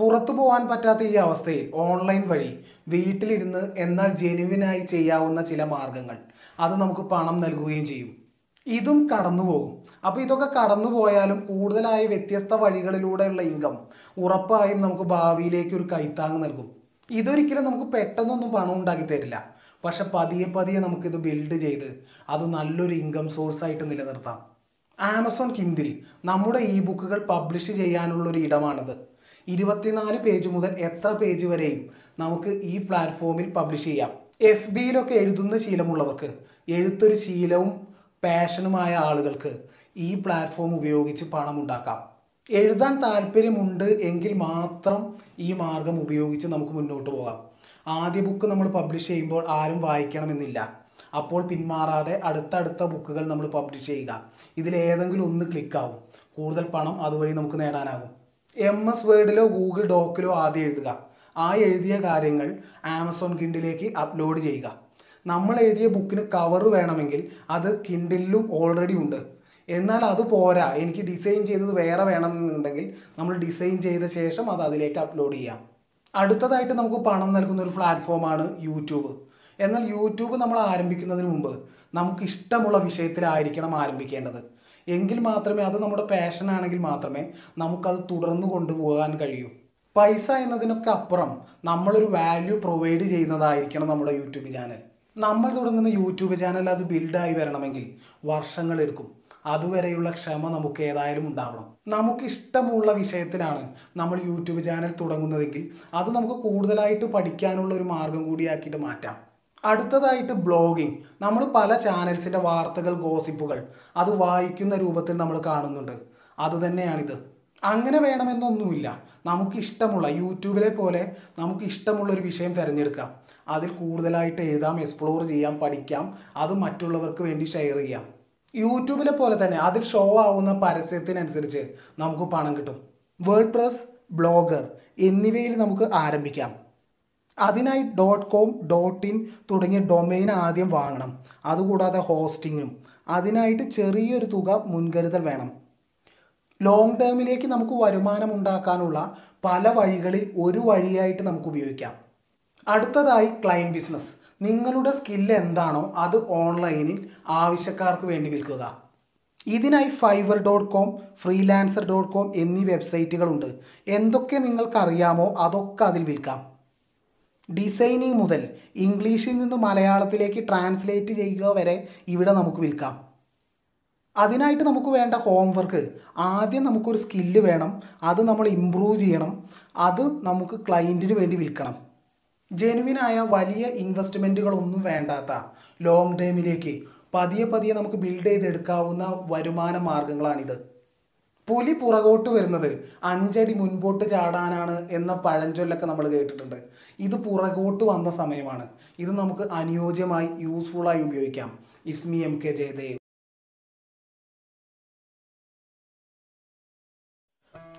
പുറത്തു പോകാൻ പറ്റാത്ത ഈ അവസ്ഥയിൽ ഓൺലൈൻ വഴി വീട്ടിലിരുന്ന് എന്നാൽ ജെനുവിനായി ചെയ്യാവുന്ന ചില മാർഗങ്ങൾ. അത് നമുക്ക് പണം നൽകുകയും ചെയ്യും. ഇതും കടന്നു പോകും അപ്പോൾ ഇതൊക്കെ കടന്നു പോയാലും കൂടുതലായ വ്യത്യസ്ത വഴികളിലൂടെയുള്ള ഇൻകം ഉറപ്പായും നമുക്ക് ഭാവിയിലേക്ക് ഒരു കൈത്താങ് നൽകും. ഇതൊരിക്കലും നമുക്ക് പെട്ടെന്നൊന്നും പണം ഉണ്ടാക്കി തരില്ല. പക്ഷെ പതിയെ പതിയെ നമുക്കിത് ബിൽഡ് ചെയ്ത് അത് നല്ലൊരു ഇൻകം സോഴ്സായിട്ട് നിലനിർത്താം. ആമസോൺ കിൻഡിൽ നമ്മുടെ ഇ ബുക്കുകൾ പബ്ലിഷ് ചെയ്യാനുള്ള ഒരു ഇടമാണിത്. ഇരുപത്തിനാല് പേജ് മുതൽ എത്ര പേജ് വരെയും നമുക്ക് ഈ പ്ലാറ്റ്ഫോമിൽ പബ്ലിഷ് ചെയ്യാം. എഫ് ബിയിലൊക്കെ എഴുതുന്ന ശീലമുള്ളവർക്ക് എഴുത്തൊരു ശീലവും പാഷനുമായ ആളുകൾക്ക് ഈ പ്ലാറ്റ്ഫോം ഉപയോഗിച്ച് പണം ഉണ്ടാക്കാം. എഴുതാൻ താല്പര്യമുണ്ട് എങ്കിൽ മാത്രം ഈ മാർഗം ഉപയോഗിച്ച് നമുക്ക് മുന്നോട്ട് പോകാം. ആദ്യ ബുക്ക് നമ്മൾ പബ്ലിഷ് ചെയ്യുമ്പോൾ ആരും വായിക്കണമെന്നില്ല. അപ്പോൾ പിന്മാറാതെ അടുത്തടുത്ത ബുക്കുകൾ നമ്മൾ പബ്ലിഷ് ചെയ്യുക. ഇതിലേതെങ്കിലും ഒന്ന് ക്ലിക്കാവും കൂടുതൽ പണം അതുവഴി നമുക്ക് നേടാനാകും. എം എസ് വേർഡിലോ ഗൂഗിൾ ഡോക്കിലോ ആദ്യം എഴുതുക. ആ എഴുതിയ കാര്യങ്ങൾ ആമസോൺ കിൻഡിലേക്ക് അപ്ലോഡ് ചെയ്യുക. നമ്മൾ എഴുതിയ ബുക്കിന് കവർ വേണമെങ്കിൽ അത് കിൻഡിലും ഓൾറെഡി ഉണ്ട്. എന്നാൽ അത് പോരാ. എനിക്ക് ഡിസൈൻ ചെയ്തത് വേറെ വേണമെന്നുണ്ടെങ്കിൽ നമ്മൾ ഡിസൈൻ ചെയ്ത ശേഷം അത് അതിലേക്ക് അപ്ലോഡ് ചെയ്യാം. അടുത്തതായിട്ട് നമുക്ക് പണം നൽകുന്ന ഒരു പ്ലാറ്റ്ഫോമാണ് യൂട്യൂബ് എന്നാൽ യൂട്യൂബ് നമ്മൾ ആരംഭിക്കുന്നതിന് മുമ്പ് നമുക്ക് ഇഷ്ടമുള്ള വിഷയത്തിലായിരിക്കണം ആരംഭിക്കേണ്ടത്. എങ്കിൽ മാത്രമേ അത് നമ്മുടെ പാഷൻ ആണെങ്കിൽ മാത്രമേ നമുക്കത് തുടർന്ന് കൊണ്ടുപോകാൻ കഴിയൂ. പൈസ എന്നതിനൊക്കെ അപ്പുറം നമ്മളൊരു വാല്യൂ പ്രൊവൈഡ് ചെയ്യുന്നതായിരിക്കണം നമ്മുടെ യൂട്യൂബ് ചാനൽ നമ്മൾ തുടങ്ങുന്ന യൂട്യൂബ് ചാനൽ അത് ബിൽഡായി വരണമെങ്കിൽ വർഷങ്ങളെടുക്കും അതുവരെയുള്ള ക്ഷമ നമുക്ക് ഏതായാലും ഉണ്ടാവണം. നമുക്ക് ഇഷ്ടമുള്ള വിഷയത്തിലാണ് നമ്മൾ യൂട്യൂബ് ചാനൽ തുടങ്ങുന്നതെങ്കിൽ അത് നമുക്ക് കൂടുതലായിട്ട് പഠിക്കാനുള്ള ഒരു മാർഗം കൂടിയാക്കിയിട്ട് മാറ്റാം. അടുത്തതായിട്ട് ബ്ലോഗിംഗ് നമ്മൾ പല ചാനൽസിന്റെ വാർത്തകൾ ഗോസിപ്പുകൾ അത് വായിക്കുന്ന രൂപത്തിൽ നമ്മൾ കാണുന്നുണ്ട്. അത് തന്നെയാണിത്. അങ്ങനെ വേണമെന്നൊന്നുമില്ല. നമുക്കിഷ്ടമുള്ള യൂട്യൂബിലെ പോലെ നമുക്ക് ഇഷ്ടമുള്ള ഒരു വിഷയം തിരഞ്ഞെടുക്കാം. അതിൽ കൂടുതലായിട്ട് എഴുതാം എക്സ്പ്ലോർ ചെയ്യാം പഠിക്കാം. അത് മറ്റുള്ളവർക്ക് വേണ്ടി ഷെയർ ചെയ്യാം. യൂട്യൂബിലെ പോലെ തന്നെ അതിൽ ഷോ ആവുന്ന പരസ്യത്തിനനുസരിച്ച് നമുക്ക് പണം കിട്ടും. വേർഡ് പ്രസ് ബ്ലോഗർ എന്നിവയിൽ നമുക്ക് ആരംഭിക്കാം. അതിനായി ഡോട്ട് കോം ഡോട്ട് ഇൻ തുടങ്ങിയ ഡൊമൈൻ ആദ്യം വാങ്ങണം. അതുകൂടാതെ ഹോസ്റ്റിങ്ങും അതിനായിട്ട് ചെറിയൊരു തുക മുൻകരുതൽ വേണം. ലോങ് ടേമിലേക്ക് നമുക്ക് വരുമാനം ഉണ്ടാക്കാനുള്ള പല വഴികളിൽ ഒരു വഴിയായിട്ട് നമുക്ക് ഉപയോഗിക്കാം. അടുത്തതായി ക്ലൈൻ ബിസിനസ് നിങ്ങളുടെ സ്കില്ല് എന്താണോ അത് ഓൺലൈനിൽ ആവശ്യക്കാർക്ക് വേണ്ടി വിൽക്കുക. ഇതിനായി Fiverr dot com freelancer dot com എന്നീ വെബ്സൈറ്റുകളുണ്ട് എന്തൊക്കെ നിങ്ങൾക്കറിയാമോ അതൊക്കെ അതിൽ വിൽക്കാം. ഡിസൈനിങ് മുതൽ ഇംഗ്ലീഷിൽ നിന്ന് മലയാളത്തിലേക്ക് ട്രാൻസ്ലേറ്റ് ചെയ്യുക വരെ ഇവിടെ നമുക്ക് വിൽക്കാം. അതിനായിട്ട് നമുക്ക് വേണ്ട ഹോംവർക്ക് ആദ്യം നമുക്കൊരു സ്കില്ല് വേണം അത് നമ്മൾ ഇമ്പ്രൂവ് ചെയ്യണം അത് നമുക്ക് ക്ലയന്റിന് വേണ്ടി വിൽക്കണം. ജെനുവിനായ വലിയ ഇൻവെസ്റ്റ്മെന്റുകളൊന്നും വേണ്ടാത്ത ലോങ് ടൈമിലേക്ക് പതിയെ പതിയെ നമുക്ക് ബിൽഡ് ചെയ്തെടുക്കാവുന്ന വരുമാന മാർഗങ്ങളാണിത് പുലി പുറകോട്ട് വരുന്നത് അഞ്ചടി മുൻപോട്ട് ചാടാനാണ് എന്ന പഴഞ്ചൊല്ലൊക്കെ നമ്മൾ കേട്ടിട്ടുണ്ട്. ഇത് പുറകോട്ട് വന്ന സമയമാണ്. ഇത് നമുക്ക് അനുയോജ്യമായി യൂസ്ഫുള്ളായി ഉപയോഗിക്കാം. ഇസ്മി എം കെ ജയദേവ്.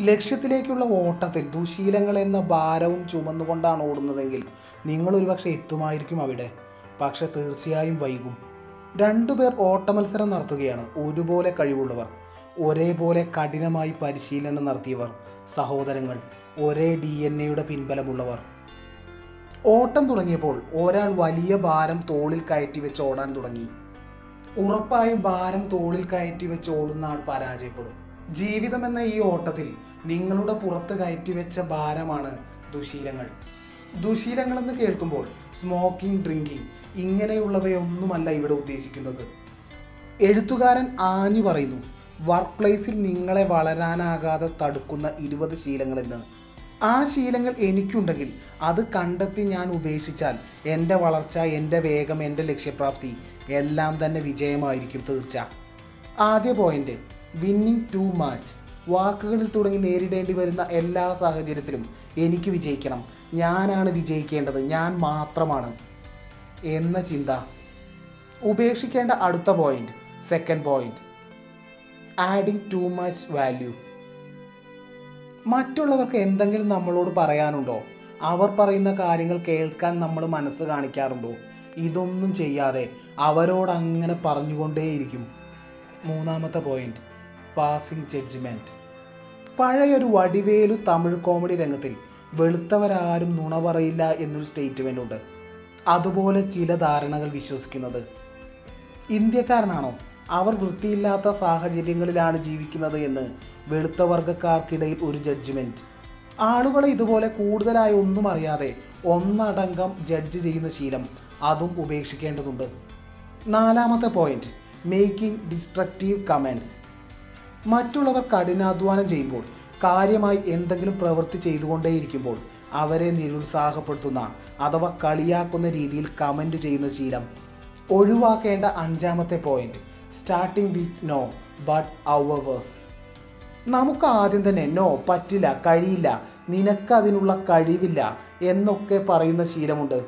ലക്ഷ്യത്തിലേക്കുള്ള ഓട്ടത്തിൽ ദുശീലങ്ങൾ എന്ന ഭാരവും ചുമന്നുകൊണ്ടാണ് ഓടുന്നതെങ്കിൽ നിങ്ങൾ ഒരുപക്ഷെ എത്തുമായിരിക്കും അവിടെ. പക്ഷെ തീർച്ചയായും വൈകും. രണ്ടുപേർ ഓട്ടമത്സരം നടത്തുകയാണ്. ഒരുപോലെ കഴിവുള്ളവർ. ഒരേപോലെ കഠിനമായി പരിശീലനം നടത്തിയവർ സഹോദരങ്ങൾ ഒരേ ഡി എൻ എയുടെ പിൻബലമുള്ളവർ. ഓട്ടം തുടങ്ങിയപ്പോൾ ഒരാൾ വലിയ ഭാരം തോളിൽ കയറ്റി വെച്ച് ഓടാൻ തുടങ്ങി. ഉറപ്പായും ഭാരം തോളിൽ കയറ്റി വെച്ച് ഓടുന്ന ആൾ പരാജയപ്പെടും. ജീവിതം എന്ന ഈ ഓട്ടത്തിൽ നിങ്ങളുടെ പുറത്ത് കയറ്റി വെച്ച ഭാരമാണ് ദുശീലങ്ങൾ. ദുശീലങ്ങൾ എന്ന് കേൾക്കുമ്പോൾ സ്മോക്കിംഗ് ഡ്രിങ്കിങ് ഇങ്ങനെയുള്ളവയൊന്നുമല്ല ഇവിടെ ഉദ്ദേശിക്കുന്നത്. എഴുത്തുകാരൻ ആഞ്ഞു പറയുന്നു വർക്ക് പ്ലേസിൽ നിങ്ങളെ വളരാനാകാതെ തടുക്കുന്ന ഇരുപത് ശീലങ്ങൾ എന്ന് ആ ശീലങ്ങൾ എനിക്കുണ്ടെങ്കിൽ അത് കണ്ടെത്തി ഞാൻ ഉപേക്ഷിച്ചാൽ എന്റെ വളർച്ച എന്റെ വേഗം എന്റെ ലക്ഷ്യപ്രാപ്തി എല്ലാം തന്നെ വിജയമായിരിക്കും തീർച്ച. ആദ്യ പോയിന്റ് വിന്നിങ് ടു മാച്ച് വാക്കുകളിൽ തുടങ്ങി നേരിടേണ്ടി വരുന്ന എല്ലാ സാഹചര്യത്തിലും എനിക്ക് വിജയിക്കണം. ഞാനാണ് വിജയിക്കേണ്ടത് ഞാൻ മാത്രമാണ്. എന്ന ചിന്ത. ഉപേക്ഷിക്കേണ്ട അടുത്ത point second point adding too much value മറ്റുള്ളവർക്ക് എന്തെങ്കിലും നമ്മളോട് പറയാനുണ്ടോ? അവർ പറയുന്ന കാര്യങ്ങൾ കേൾക്കാൻ നമ്മൾ മനസ്സ് കാണിക്കാറുണ്ടോ? ഇതൊന്നും ചെയ്യാതെ അവരോട് അങ്ങനെ പറഞ്ഞുകൊണ്ടേയിരിക്കും. മൂന്നാമത്തെ പോയിന്റ് പാസിംഗ് ജഡ്ജ്മെന്റ് പഴയൊരു വടിവേലു തമിഴ് കോമഡി രംഗത്തിൽ വെളുത്തവരാരും നുണ പറയില്ല എന്നൊരു സ്റ്റേറ്റ്മെന്റ് ഉണ്ട്. അതുപോലെ ചില ധാരണകൾ വിശ്വസിക്കുന്നത്. ഇന്ത്യക്കാരനാണോ? അവർ വൃത്തിയില്ലാത്ത സാഹചര്യങ്ങളിലാണ് ജീവിക്കുന്നത് എന്ന് വെളുത്ത വർഗക്കാർക്കിടയിൽ ഒരു ജഡ്ജ്മെന്റ് ആളുകളെ ഇതുപോലെ കൂടുതലായി ഒന്നും അറിയാതെ ഒന്നടങ്കം ജഡ്ജ് ചെയ്യുന്ന ശീലം അതും ഉപേക്ഷിക്കേണ്ടതുണ്ട്. നാലാമത്തെ പോയിന്റ് മേക്കിംഗ് ഡിസ്ട്രക്റ്റീവ് കമൻസ് മറ്റുള്ളവർ കഠിനാധ്വാനം ചെയ്യുമ്പോൾ കാര്യമായി എന്തെങ്കിലും പ്രവൃത്തി ചെയ്തുകൊണ്ടേയിരിക്കുമ്പോൾ അവരെ നിരുത്സാഹപ്പെടുത്തുന്ന അഥവാ കളിയാക്കുന്ന രീതിയിൽ കമന്റ് ചെയ്യുന്ന ശീലം. ഒഴിവാക്കേണ്ട അഞ്ചാമത്തെ point starting with no but അവർ നമുക്ക് ആദ്യം തന്നെ നോ പറ്റില്ല കഴിയില്ല നിനക്ക് അതിനുള്ള കഴിവില്ല എന്നൊക്കെ പറയുന്ന ശീലമുണ്ട്.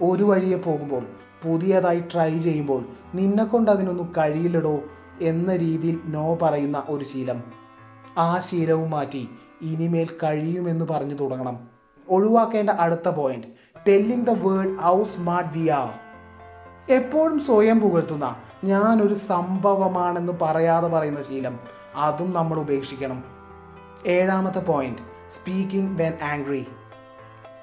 ഒരു വഴിയെ പോകുമ്പോൾ പുതിയതായി ട്രൈ ചെയ്യുമ്പോൾ നിന്നെ കൊണ്ട് അതിനൊന്നും കഴിയില്ലടോ എന്ന രീതിയിൽ നോ പറയുന്ന ഒരു ശീലം. ആ ശീലവും മാറ്റി ഇനിമേൽ കഴിയുമെന്ന് പറഞ്ഞു തുടങ്ങണം. ഒഴിവാക്കേണ്ട അടുത്ത point telling the world how smart we are എപ്പോഴും സ്വയം പുകഴ്ത്തുന്ന ഞാനൊരു സംഭവമാണെന്ന് പറയാതെ പറയുന്ന ശീലം അതും നമ്മൾ ഉപേക്ഷിക്കണം. ഏഴാമത്തെ പോയിന്റ് സ്പീക്കിംഗ് വെൻ ആംഗ്രി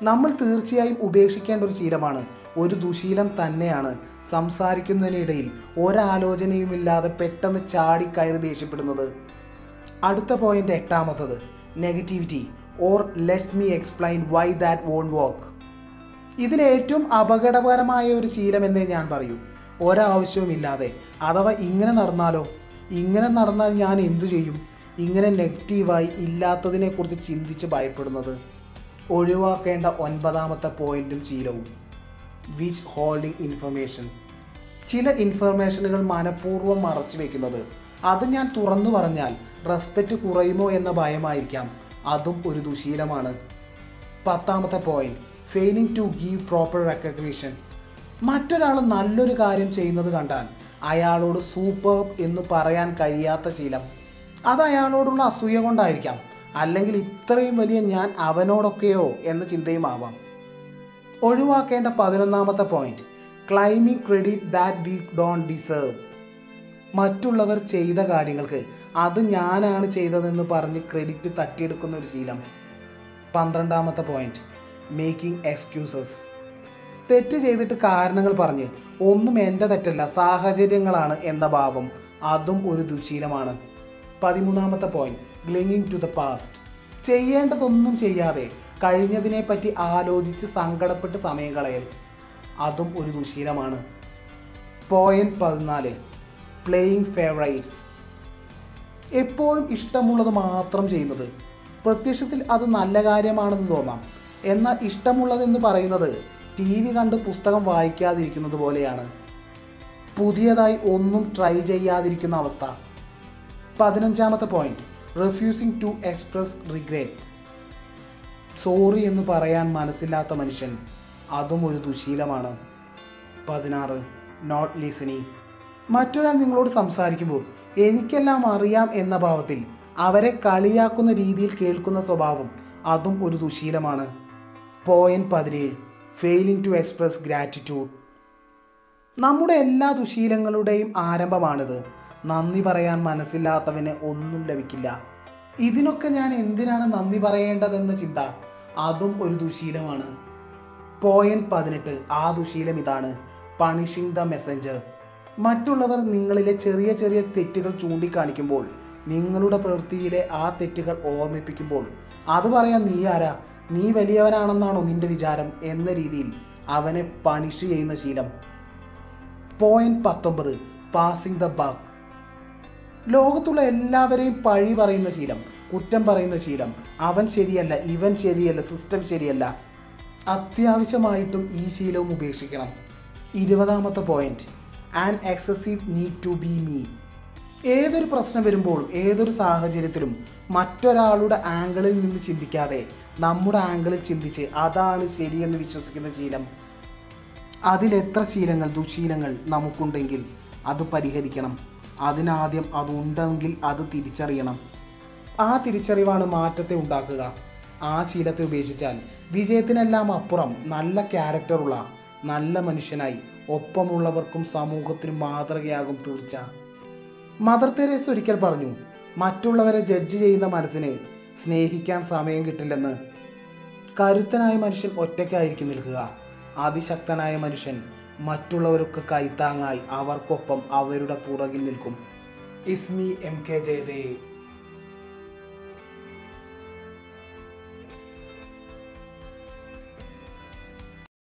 നമ്മൾ തീർച്ചയായും ഉപേക്ഷിക്കേണ്ട ഒരു ശീലമാണ്. ഒരു ദുശീലം തന്നെയാണ്. സംസാരിക്കുന്നതിനിടയിൽ ഒരാലോചനയുമില്ലാതെ പെട്ടെന്ന് ചാടിക്കയറി ദേഷ്യപ്പെടുന്നത്. അടുത്ത point എട്ടാമത്തത് negativity or let's me explain why that won't work ഇതിൽ ഏറ്റവും അപകടകരമായ ഒരു ശീലമെന്നേ ഞാൻ പറയൂ. ഒരാവശ്യവുമില്ലാതെ. അഥവാ ഇങ്ങനെ നടന്നാലോ? ഇങ്ങനെ നടന്നാൽ ഞാൻ എന്തു ചെയ്യും? ഇങ്ങനെ നെഗറ്റീവായി ഇല്ലാത്തതിനെക്കുറിച്ച് ചിന്തിച്ച് ഭയപ്പെടുന്നത്. ഒഴിവാക്കേണ്ട ഒൻപതാമത്തെ പോയിന്റും ശീലവും. വിച്ച് ഹോൾഡിംഗ് ഇൻഫർമേഷൻ ചില ഇൻഫർമേഷനുകൾ മനഃപൂർവം മറച്ചു വെക്കുന്നത്. അത് ഞാൻ തുറന്നു പറഞ്ഞാൽ റെസ്പെക്റ്റ് കുറയുമോ എന്ന ഭയമായിരിക്കാം. അതും ഒരു ദുശീലമാണ്. പത്താമത്തെ point failing to give proper recognition മറ്റൊരാൾ നല്ലൊരു കാര്യം ചെയ്യുന്നത് കണ്ടാൽ അയാളോട് സൂപ്പർ എന്ന് പറയാൻ കഴിയാത്ത ശീലം. അത് അയാളോടുള്ള അസൂയ കൊണ്ടായിരിക്കാം. അല്ലെങ്കിൽ ഇത്രയും വലിയ ഞാൻ അവനോടൊക്കെയോ എന്ന ചിന്തയുമാവാം. ഒഴിവാക്കേണ്ട പതിനൊന്നാമത്തെ point claiming credit that we don't deserve മറ്റുള്ളവർ ചെയ്ത കാര്യങ്ങൾക്ക് അത് ഞാനാണ് ചെയ്തതെന്ന് പറഞ്ഞ് ക്രെഡിറ്റ് തട്ടിയെടുക്കുന്ന ഒരു ശീലം. പന്ത്രണ്ടാമത്തെ പോയിന്റ് മേക്കിംഗ് എക്സ്ക്യൂസസ് തെറ്റ് ചെയ്തിട്ട് കാരണങ്ങൾ പറഞ്ഞ് ഒന്നും എന്റെ തെറ്റല്ല സാഹചര്യങ്ങളാണ് എന്ന ഭാവം അതും ഒരു ദുശീലമാണ്. പതിമൂന്നാമത്തെ point clinging to the past ചെയ്യേണ്ടതൊന്നും ചെയ്യാതെ കഴിഞ്ഞതിനെ പറ്റി ആലോചിച്ച് സങ്കടപ്പെട്ട് സമയം കളയൽ അതും ഒരു ദുശീലമാണ്. പോയിന്റ് പതിനാല് പ്ലേയിങ് ഫേവറൈറ്റ്സ് എപ്പോഴും ഇഷ്ടമുള്ളത് മാത്രം ചെയ്യുന്നത്. പ്രത്യക്ഷത്തിൽ അത് നല്ല കാര്യമാണെന്ന് തോന്നാം. എന്നാൽ ഇഷ്ടമുള്ളതെന്ന് പറയുന്നത് ടി വി കണ്ട് പുസ്തകം വായിക്കാതിരിക്കുന്നത് പോലെയാണ്. പുതിയതായി ഒന്നും ട്രൈ ചെയ്യാതിരിക്കുന്ന അവസ്ഥ. പതിനഞ്ചാമത്തെ point refusing to express regret sorry എന്ന് പറയാൻ മനസ്സില്ലാത്ത മനുഷ്യൻ. അതും ഒരു ദുശീലമാണ്. പതിനാറ്. നോട്ട് ലിസണിങ് മറ്റൊരാൾ നിങ്ങളോട് സംസാരിക്കുമ്പോൾ എനിക്കെല്ലാം അറിയാം എന്ന ഭാവത്തിൽ അവരെ കളിയാക്കുന്ന രീതിയിൽ കേൾക്കുന്ന സ്വഭാവം അതും ഒരു ദുശീലമാണ്. പോയിന്റ് പതിനേഴ്. ഫെയിലിംഗ് ടു എക്സ്പ്രസ് ഗ്രാറ്റിറ്റ്യൂഡ് നമ്മുടെ എല്ലാ ദുശീലങ്ങളുടെയും ആരംഭമാണിത്. നന്ദി പറയാൻ മനസ്സില്ലാത്തവന് ഒന്നും ലഭിക്കില്ല. ഇതിനൊക്കെ ഞാൻ എന്തിനാണ് നന്ദി പറയേണ്ടതെന്ന ചിന്ത? അതും ഒരു ദുശീലമാണ്. പോയിന്റ് പതിനെട്ട്. ആ ദുശീലം ഇതാണ്. പണിഷിംഗ് ദ മെസ്സഞ്ചർ മറ്റുള്ളവർ നിങ്ങളിലെ ചെറിയ ചെറിയ തെറ്റുകൾ ചൂണ്ടിക്കാണിക്കുമ്പോൾ നിങ്ങളുടെ പ്രവൃത്തിയിലെ ആ തെറ്റുകൾ ഓർമ്മിപ്പിക്കുമ്പോൾ അത് പറയാൻ നീ ആരാ? നീ വലിയവനാണെന്നാണോ നിന്റെ വിചാരം എന്ന രീതിയിൽ അവനെ പണിഷ് ചെയ്യുന്ന ശീലം. പോയിന്റ് പത്തൊമ്പത് പാസിംഗ് ദ ബാക്ക് ലോകത്തുള്ള എല്ലാവരെയും പഴി പറയുന്ന ശീലം കുറ്റം പറയുന്ന ശീലം. അവൻ ശരിയല്ല ഇവൻ ശരിയല്ല സിസ്റ്റം ശരിയല്ല. അത്യാവശ്യമായിട്ടും ഈ ശീലവും ഉപേക്ഷിക്കണം. ഇരുപതാമത്തെ point and excessive need to be me ഏതൊരു പ്രശ്നം വരുമ്പോഴും ഏതൊരു സാഹചര്യത്തിലും മറ്റൊരാളുടെ ആംഗിളിൽ നിന്ന് ചിന്തിക്കാതെ നമ്മുടെ ആംഗിളിൽ ചിന്തിച്ച് അതാണ് ശരിയെന്ന് വിശ്വസിക്കുന്ന ശീലം. അതിലെത്ര ശീലങ്ങൾ ദുശീലങ്ങൾ നമുക്കുണ്ടെങ്കിൽ അത് പരിഹരിക്കണം. അതിനാദ്യം അതുണ്ടെങ്കിൽ അത് തിരിച്ചറിയണം. ആ തിരിച്ചറിവാണ് മാറ്റത്തെ ഉണ്ടാക്കുക. ആ ശീലത്തെ ഉപേക്ഷിച്ചാൽ വിജയത്തിനെല്ലാം അപ്പുറം നല്ല ക്യാരക്ടറുള്ള നല്ല മനുഷ്യനായി ഒപ്പമുള്ളവർക്കും സമൂഹത്തിനും മാതൃകയാകും തീർച്ച. മദർ തെരേസ് ഒരിക്കൽ പറഞ്ഞു മറ്റുള്ളവരെ ജഡ്ജ് ചെയ്യുന്ന മനസ്സിന് സ്നേഹിക്കാൻ സമയം കിട്ടില്ലെന്ന്. കരുത്തനായ മനുഷ്യൻ ഒറ്റയ്ക്കായിരിക്കും നിൽക്കുക. അതിശക്തനായ മനുഷ്യൻ മറ്റുള്ളവരൊക്കെ കൈത്താങ്ങായി അവർക്കൊപ്പം അവരുടെ പുറകിൽ നിൽക്കും. ഇസ്മി എം കെ ജയദേവ്